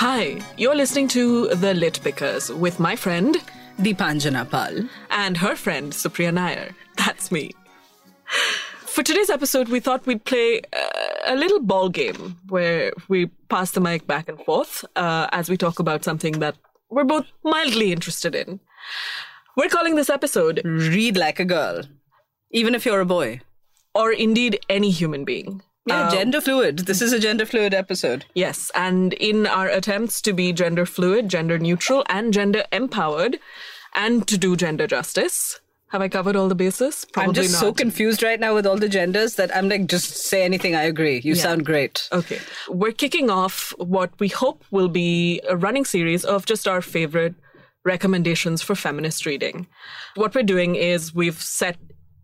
Hi, you're listening to The Lit Pickers with my friend Deepanjana Pal. and her friend Supriya Nair. That's me. For today's episode, we thought we'd play uh, a little ball game where we pass the mic back and forth uh, as we talk about something that we're both mildly interested in. We're calling this episode, Read like a girl, even if you're a boy. or indeed any human being. Yeah, gender fluid. This is a gender fluid episode. Yes, and in our attempts to be gender fluid, gender neutral, and gender empowered, and to do gender justice, have I covered all the bases? Probably I'm just not. so confused right now with all the genders that I'm like, just say anything. I agree. You sound great. Okay. We're kicking off what we hope will be a running series of just our favorite recommendations for feminist reading. What we're doing is we've set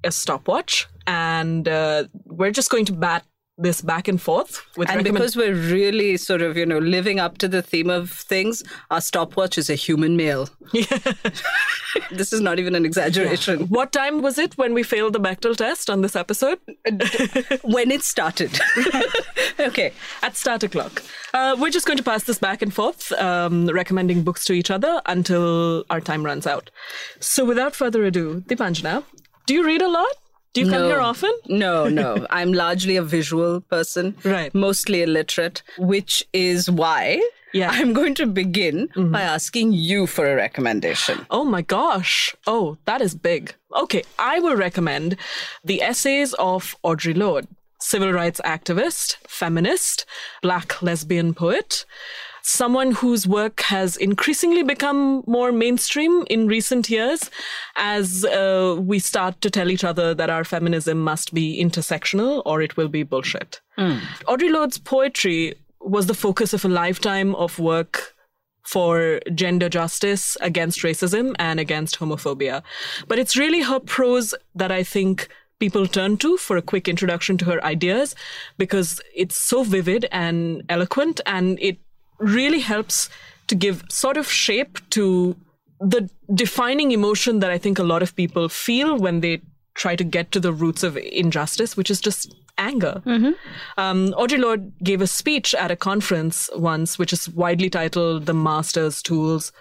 a stopwatch and uh, we're just going to bat this back and forth with And recommend- because we're really sort of, you know, living up to the theme of things, our stopwatch is a human male. this is not even an exaggeration. what time was it when we failed the Bechdel test on this episode? when it started. okay. At start o'clock. Uh, we're just going to pass this back and forth, um, recommending books to each other until our time runs out. So without further ado, Deepanjana do you read a lot? Do you come here often? No, no. I'm largely a visual person. Right. Mostly illiterate, which is why Yeah. Mm-hmm. I'm going to begin by asking you for a recommendation. Oh my gosh. Oh, that is big. Okay, I will recommend the essays of Audre Lorde, civil rights activist, feminist, black lesbian poet, someone whose work has increasingly become more mainstream in recent years as uh, we start to tell each other that our feminism must be intersectional or it will be bullshit. Audre Lorde's poetry was the focus of a lifetime of work for gender justice, against racism, and against homophobia. But it's really her prose that I think people turn to for a quick introduction to her ideas because it's so vivid and eloquent and it really helps to give sort of shape to the defining emotion that I think a lot of people feel when they try to get to the roots of injustice, which is just anger. Um, Audre Lorde gave a speech at a conference once, which is widely titled The Master's Tools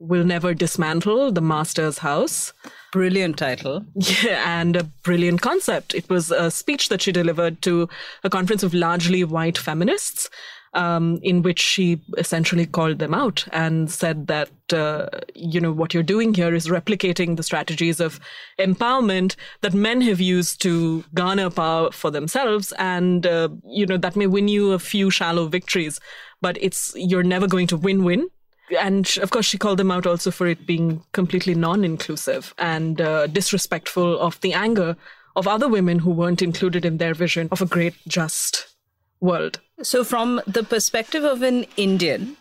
Will Never Dismantle the Master's House. Brilliant title. Yeah, and a brilliant concept. It was a speech that she delivered to a conference of largely white feminists, um, in which she essentially called them out and said that, uh, you know, what you're doing here is replicating the strategies of empowerment that men have used to garner power for themselves. And, uh, you know, that may win you a few shallow victories, but it's, you're never going to win win and of course she called them out also for it being completely non-inclusive and uh, disrespectful of the anger of other women who weren't included in their vision of a great just world So, from the perspective of an Indian,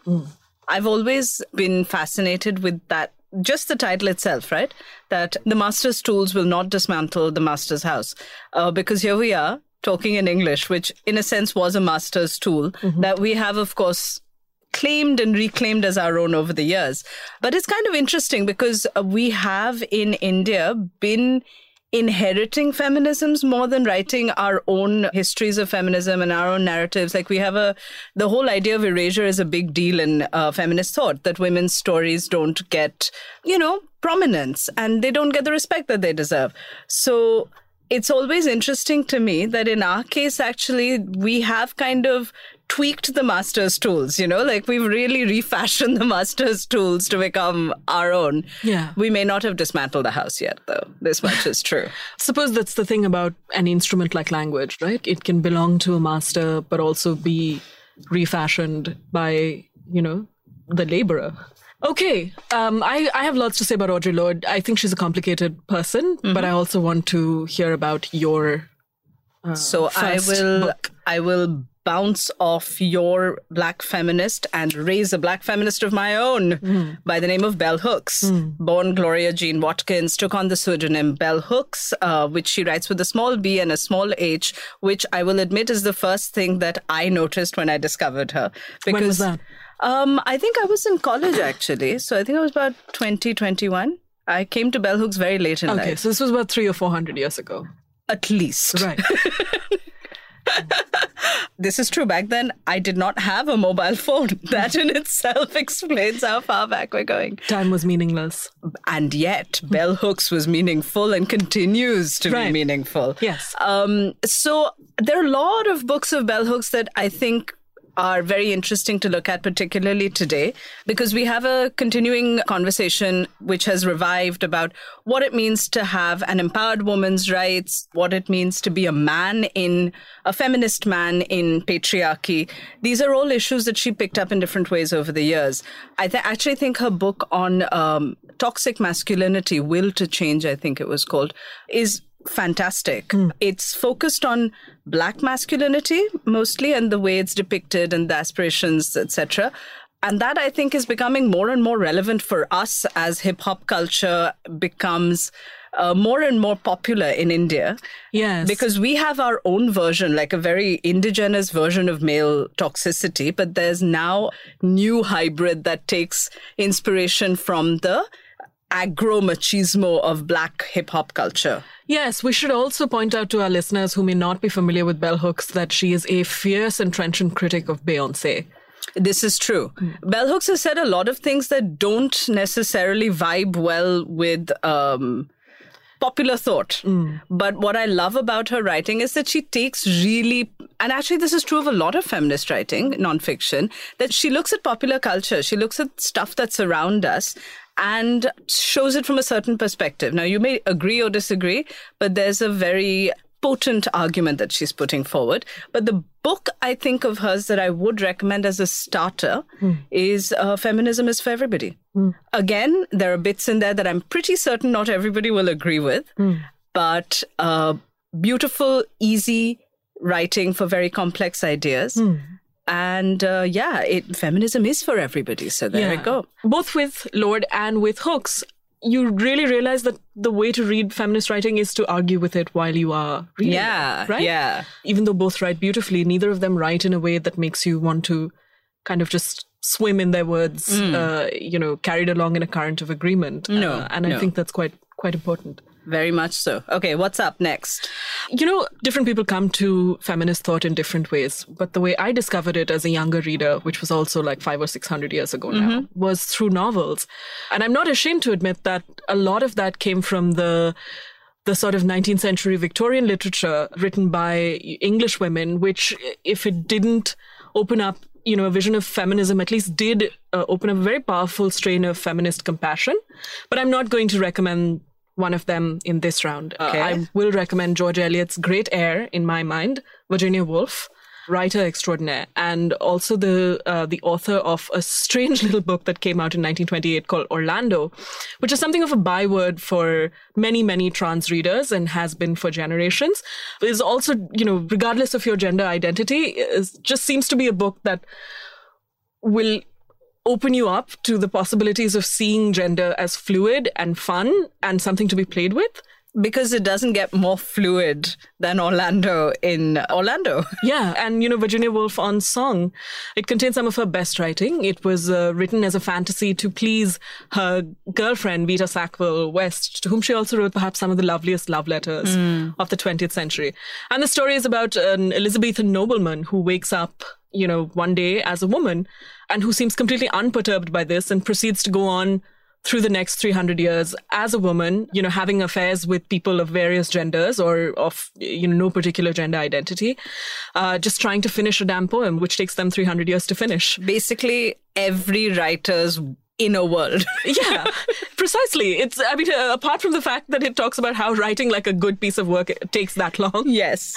I've always been fascinated with that. Just the title itself, right? That the master's tools will not dismantle the master's house. Uh, because here we are talking in English, which in a sense was a master's tool that we have, of course, claimed and reclaimed as our own over the years. But it's kind of interesting because uh, we have in India been inheriting feminisms more than writing our own histories of feminism and our own narratives. Like we have a, the whole idea of erasure is a big deal in uh, feminist thought that women's stories don't get, you know, prominence and they don't get the respect that they deserve. So it's always interesting to me that in our case, actually, we have kind of tweaked the master's tools, you know, like we've really refashioned the master's tools to become our own. Yeah. We may not have dismantled the house yet, though. This much is true. suppose that's the thing about an instrument like language right it can belong to a master but also be refashioned by you know the laborer okay um, I, I have lots to say about audre lorde i think she's a complicated person but i also want to hear about your so I will book. I will bounce off your black feminist and raise a black feminist of my own by the name of Bell Hooks. Born Gloria Jean Watkins, took on the pseudonym Bell Hooks, uh, which she writes with a small b and a small h, which I will admit is the first thing that I noticed when I discovered her. Because, when was that Um, I think I was in college actually, so I think I was about 2021. I came to Bell Hooks very late in okay life, so this was about three or four hundred years ago at least. right this is true. Back then, I did not have a mobile phone. That in itself explains how far back we're going. Time was meaningless. And yet, bell hooks was meaningful and continues to Right. be meaningful. Yes. Um, so there are a lot of books of bell hooks that I think are very interesting to look at, particularly today, because we have a continuing conversation which has revived about what it means to have an empowered woman's rights, what it means to be a man in a feminist man in patriarchy. These are all issues that she picked up in different ways over the years. I th- actually think her book on um, toxic masculinity, Will to Change, I think it was called, is fantastic. It's focused on black masculinity mostly and the way it's depicted and the aspirations, etc. And that I think is becoming more and more relevant for us as hip hop culture becomes uh, more and more popular in India Yes. because we have our own version, like a very indigenous version of male toxicity, but there's now new hybrid that takes inspiration from the agro machismo of black hip hop culture. Yes, we should also point out to our listeners who may not be familiar with bell hooks that she is a fierce and trenchant critic of Beyonce. This is true. Bell Hooks has said a lot of things that don't necessarily vibe well with um, popular thought. But what I love about her writing is that she takes really, and actually, this is true of a lot of feminist writing, nonfiction, that she looks at popular culture, she looks at stuff that's around us. And shows it from a certain perspective. Now, you may agree or disagree, but there's a very potent argument that she's putting forward. But the book I think of hers that I would recommend as a starter is uh, Feminism is for Everybody. Again, there are bits in there that I'm pretty certain not everybody will agree with, but uh, beautiful, easy writing for very complex ideas. And uh, yeah, it, feminism is for everybody. So there Yeah. we go. Both with Lorde and with Hooks, you really realize that the way to read feminist writing is to argue with it while you are reading. Yeah, it, right? yeah. Even though both write beautifully, neither of them write in a way that makes you want to kind of just swim in their words, uh, you know, carried along in a current of agreement. Mm. No, Uh, and I no. think that's quite quite important. Very much so. Okay, what's up next? You know, different people come to feminist thought in different ways, but the way I discovered it as a younger reader, which was also like five or six hundred years ago now, was through novels. And I'm not ashamed to admit that a lot of that came from the the sort of 19th century Victorian literature written by English women, which, if it didn't open up, you know, a vision of feminism, at least did uh, open up a very powerful strain of feminist compassion. But I'm not going to recommend one of them in this round. Uh, I will recommend George Eliot's Great heir, in my mind, Virginia Woolf, writer extraordinaire, and also the uh, the author of a strange little book that came out in 1928 called Orlando, which is something of a byword for many many trans readers and has been for generations. Is also you know regardless of your gender identity, is, just seems to be a book that will open you up to the possibilities of seeing gender as fluid and fun and something to be played with. Because it doesn't get more fluid than Orlando in Orlando. Yeah, and you know, Virginia Woolf on Song, it contains some of her best writing. It was uh, written as a fantasy to please her girlfriend, Vita Sackville West, to whom she also wrote perhaps some of the loveliest love letters of the 20th century. And the story is about an Elizabethan nobleman who wakes up, you know, one day as a woman and who seems completely unperturbed by this and proceeds to go on through the next 300 years as a woman, you know, having affairs with people of various genders or of, you know, no particular gender identity, uh, just trying to finish a damn poem, which takes them 300 years to finish. Basically, every writer's inner world. yeah, precisely. It's, I mean, uh, apart from the fact that it talks about how writing like a good piece of work takes that long. yes.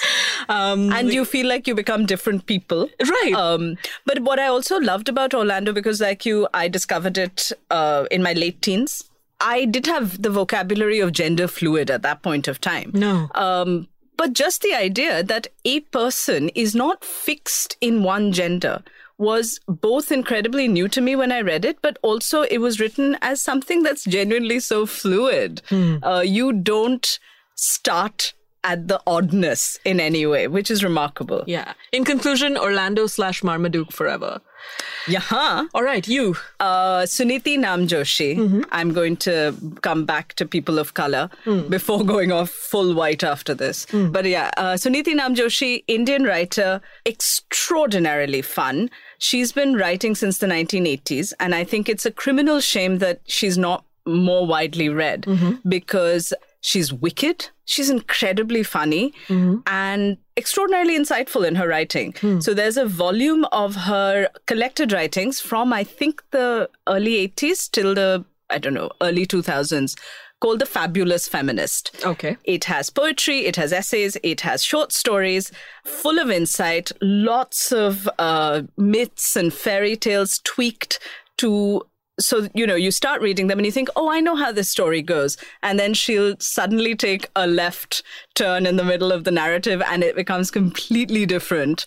Um, And you feel like you become different people. Right. Um, but what I also loved about Orlando, because like you, I discovered it uh, in my late teens. I did have the vocabulary of gender fluid at that point of time. no. Um, but just the idea that a person is not fixed in one gender was both incredibly new to me when I read it, but also it was written as something that's genuinely so fluid. Uh, you don't start at the oddness in any way, which is remarkable. Yeah. In conclusion, Orlando slash Marmaduke forever. Yeah. All right, you. Uh, Suniti Namjoshi. I'm going to come back to people of color before going off full white after this. But yeah, uh, Suniti Namjoshi, Indian writer, extraordinarily fun. She's been writing since the 1980s, and I think it's a criminal shame that she's not more widely read mm-hmm. because she's wicked, she's incredibly funny, mm-hmm. and extraordinarily insightful in her writing. Hmm. So there's a volume of her collected writings from, I think, the early 80s till the, I don't know, early 2000s. Called The Fabulous Feminist. Okay. It has poetry, it has essays, it has short stories, full of insight, lots of uh, myths and fairy tales tweaked to. So, you know, you start reading them and you think, oh, I know how this story goes. And then she'll suddenly take a left turn in the middle of the narrative and it becomes completely different,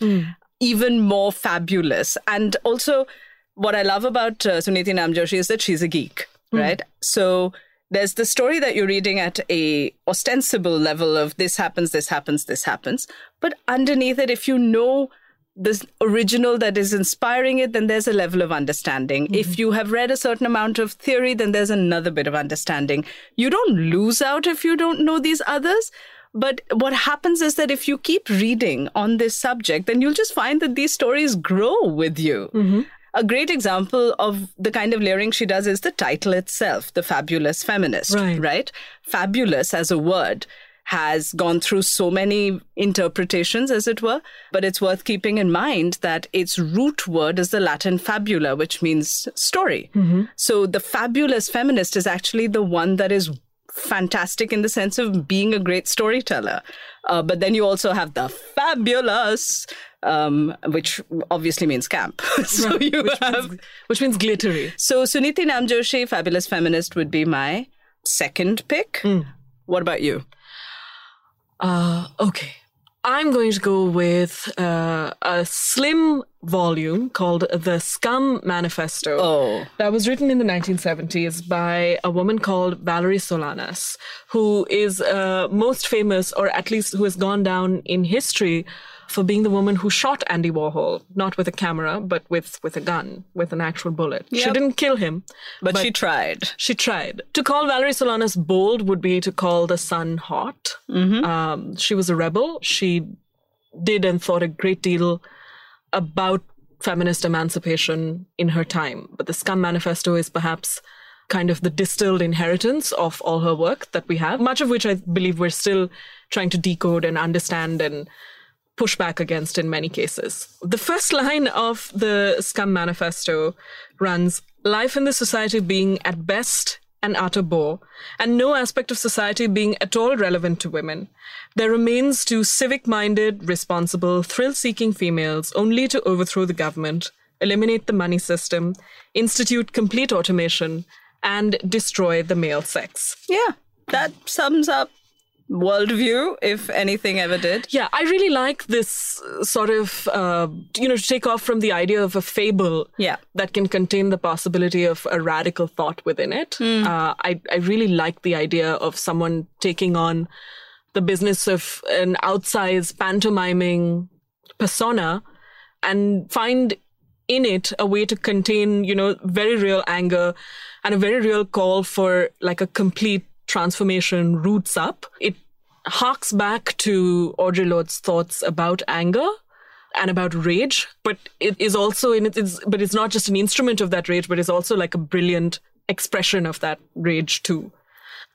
even more fabulous. And also, what I love about uh, Suniti Namjoshi is that she's a geek, right? So there's the story that you're reading at a ostensible level of this happens, this happens, this happens. But underneath it, if you know the original that is inspiring it, then there's a level of understanding. Mm-hmm. If you have read a certain amount of theory, then there's another bit of understanding. You don't lose out if you don't know these others. But what happens is that if you keep reading on this subject, then you'll just find that these stories grow with you. Mm-hmm. A great example of the kind of layering she does is the title itself, The Fabulous Feminist, Right. right? Fabulous as a word has gone through so many interpretations, as it were, but it's worth keeping in mind that its root word is the Latin fabula, which means story. Mm-hmm. So the fabulous feminist is actually the one that is fantastic in the sense of being a great storyteller. Uh, but then you also have the fabulous, um, which obviously means camp. so you have. Which means glittery. So Suniti Namjoshi, fabulous feminist, would be my second pick. What about you? Uh, okay. I'm going to go with uh, a slim volume called The Scum Manifesto. Oh. That was written in the 1970s by a woman called Valerie Solanas, who is uh, most famous, or at least who has gone down in history for being the woman who shot Andy Warhol, not with a camera, but with, with a gun, with an actual bullet. She didn't kill him, But, she tried. she tried. To call Valerie Solanas bold would be to call the sun hot. Um, she was a rebel. She did and thought a great deal about feminist emancipation in her time. But the Scum Manifesto is perhaps kind of the distilled inheritance of all her work that we have, much of which I believe we're still trying to decode and understand and push back against in many cases. The first line of the Scum Manifesto runs Life in the society being at best an utter bore, and no aspect of society being at all relevant to women. There remains to civic minded, responsible, thrill seeking females only to overthrow the government, eliminate the money system, institute complete automation, and destroy the male sex. Yeah, that sums up worldview, if anything ever did. Yeah, I really like this uh, sort of, uh, you know, to take off from the idea of a fable Yeah. that can contain the possibility of a radical thought within it. Uh, I, I really like the idea of someone taking on the business of an outsized pantomiming persona and find in it a way to contain, you know, very real anger and a very real call for like a complete transformation roots up. It harks back to Audre Lorde's thoughts about anger and about rage, but it is also in it's, but it's not just an instrument of that rage, but it's also like a brilliant expression of that rage too.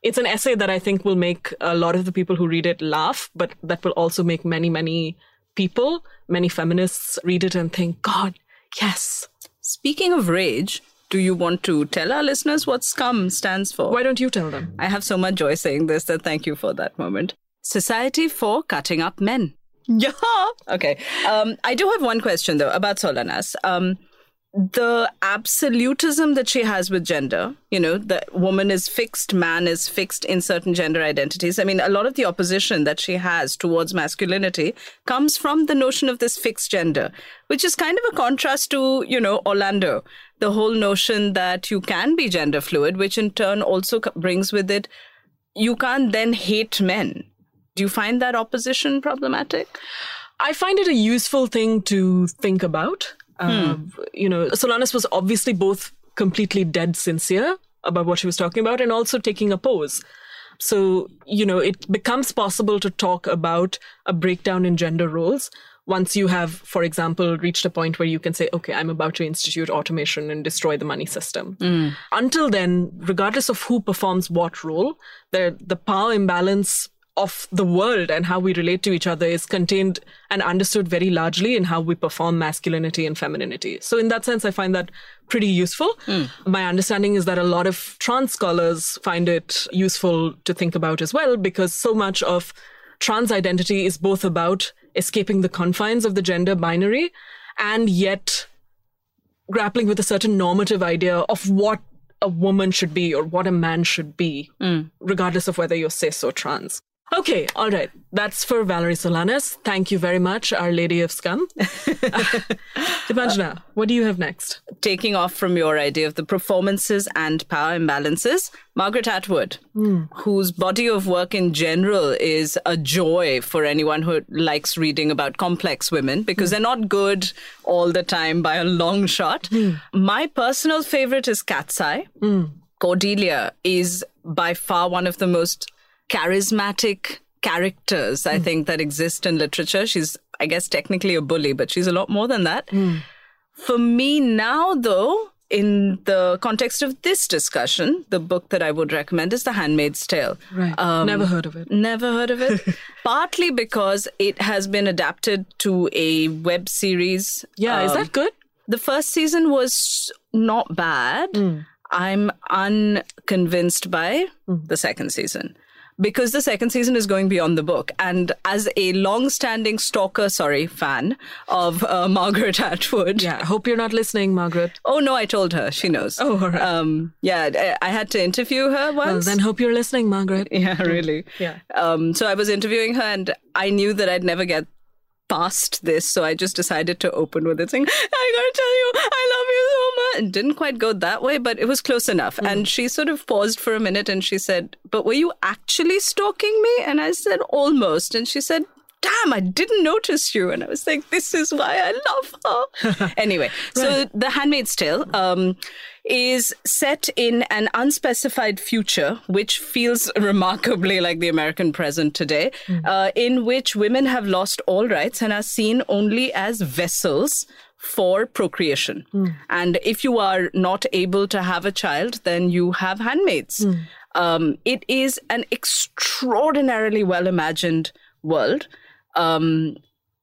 It's an essay that I think will make a lot of the people who read it laugh, but that will also make many, many people, many feminists read it and think, God, yes. Speaking of rage, do you want to tell our listeners what SCUM stands for? Why don't you tell them? I have so much joy saying this that thank you for that moment. Society for Cutting Up Men. Yeah. Okay. Um, I do have one question though about Solanas. Um, the absolutism that she has with gender, you know, the woman is fixed, man is fixed in certain gender identities. I mean, a lot of the opposition that she has towards masculinity comes from the notion of this fixed gender, which is kind of a contrast to, you know, Orlando. The whole notion that you can be gender fluid, which in turn also brings with it, you can't then hate men Do you find that opposition problematic? I find it a useful thing to think about. Uh, you know, Solanas was obviously both completely dead sincere about what she was talking about and also taking a pose. So, you know, it becomes possible to talk about a breakdown in gender roles once you have, for example, reached a point where you can say, okay, I'm about to institute automation and destroy the money system. Mm. Until then, regardless of who performs what role, the, the power imbalance of the world and how we relate to each other is contained and understood very largely in how we perform masculinity and femininity. So, in that sense, I find that pretty useful. Mm. My understanding is that a lot of trans scholars find it useful to think about as well because so much of trans identity is both about escaping the confines of the gender binary and yet grappling with a certain normative idea of what a woman should be or what a man should be, hmm. regardless of whether you're cis or trans. Okay, all right. That's for Valerie Solanas. Thank you very much, Our Lady of Scum. Deepanjana, what do you have next? Taking off from your idea of the performances and power imbalances, Margaret Atwood, hmm. whose body of work in general is a joy for anyone who likes reading about complex women because hmm. they're not good all the time by a long shot. Hmm. My personal favorite is Cat's Eye. Cordelia is by far one of the most charismatic characters I think that exist in literature. She's, I guess, technically a bully, but she's a lot more than that. For me now, though, in the context of this discussion, the book that I would recommend is The Handmaid's Tale. Right. Um, Never heard of it. Never heard of it. Partly because it has been adapted to a web series. Yeah, is Um, that good? the first season was not bad. I'm unconvinced by the second season because the second season is going beyond the book. And as a long-standing stalker, sorry, fan of uh, Margaret Atwood. Yeah, I hope you're not listening, Margaret. Oh no, I told her. She knows. Oh, all right. Um, yeah, I, I had to interview her Well, once. then hope you're listening, Margaret. Yeah, really. Yeah. Um, so I was interviewing her, and I knew that I'd never get past this, so I just decided to open with it, saying, "I gotta tell you, I love you so much." And didn't quite go that way, but it was close enough. And she sort of paused for a minute, and she said, "But were you actually stalking me?" And I said, "Almost." And she said. Damn, I didn't notice you. And I was like, this is why I love her. anyway, so The Handmaid's Tale um, is set in an unspecified future, which feels remarkably like the American present today, uh, in which women have lost all rights and are seen only as vessels for procreation. And if you are not able to have a child, then you have handmaids. Um, it is an extraordinarily well imagined world. Um,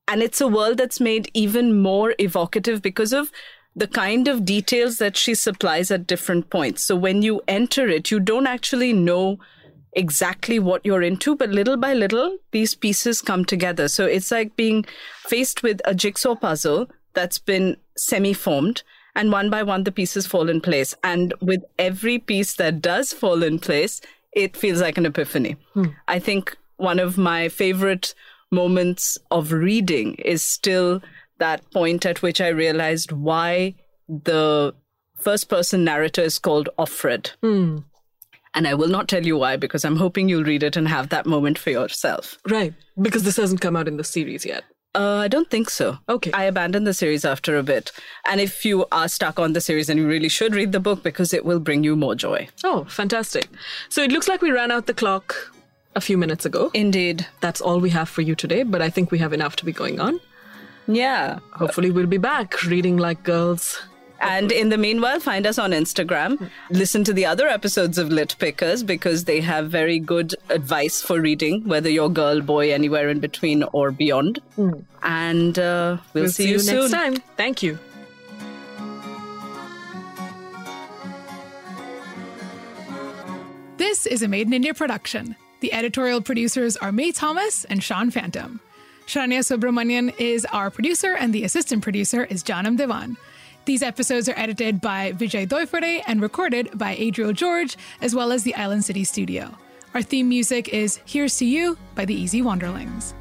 and it's a world that's made even more evocative because of the kind of details that she supplies at different points. So when you enter it, you don't actually know exactly what you're into, but little by little, these pieces come together. So it's like being faced with a jigsaw puzzle that's been semi formed, and one by one, the pieces fall in place. And with every piece that does fall in place, it feels like an epiphany. Hmm. I think one of my favorite moments of reading is still that point at which I realized why the first person narrator is called Offred. Hmm. And I will not tell you why because I'm hoping you'll read it and have that moment for yourself. Right, because this hasn't come out in the series yet. Uh, I don't think so. Okay. I abandoned the series after a bit. And if you are stuck on the series, then you really should read the book because it will bring you more joy. Oh, fantastic. So it looks like we ran out the clock a few minutes ago. Indeed. That's all we have for you today, but I think we have enough to be going on. Yeah. Hopefully, we'll be back reading like girls. And in the meanwhile, find us on Instagram. Listen to the other episodes of Lit Pickers because they have very good advice for reading, whether you're girl, boy, anywhere in between or beyond. And uh, we'll, We'll see, you, soon. next time. Thank you. This is a Maed in India production. The editorial producers are Mae Thomas and Sean Phantom. Shania Subramanian is our producer, and the assistant producer is Janam Devan. These episodes are edited by Vijay Doifore and recorded by Adriel George, as well as the Island City Studio. Our theme music is Here's to You by the Easy Wanderlings.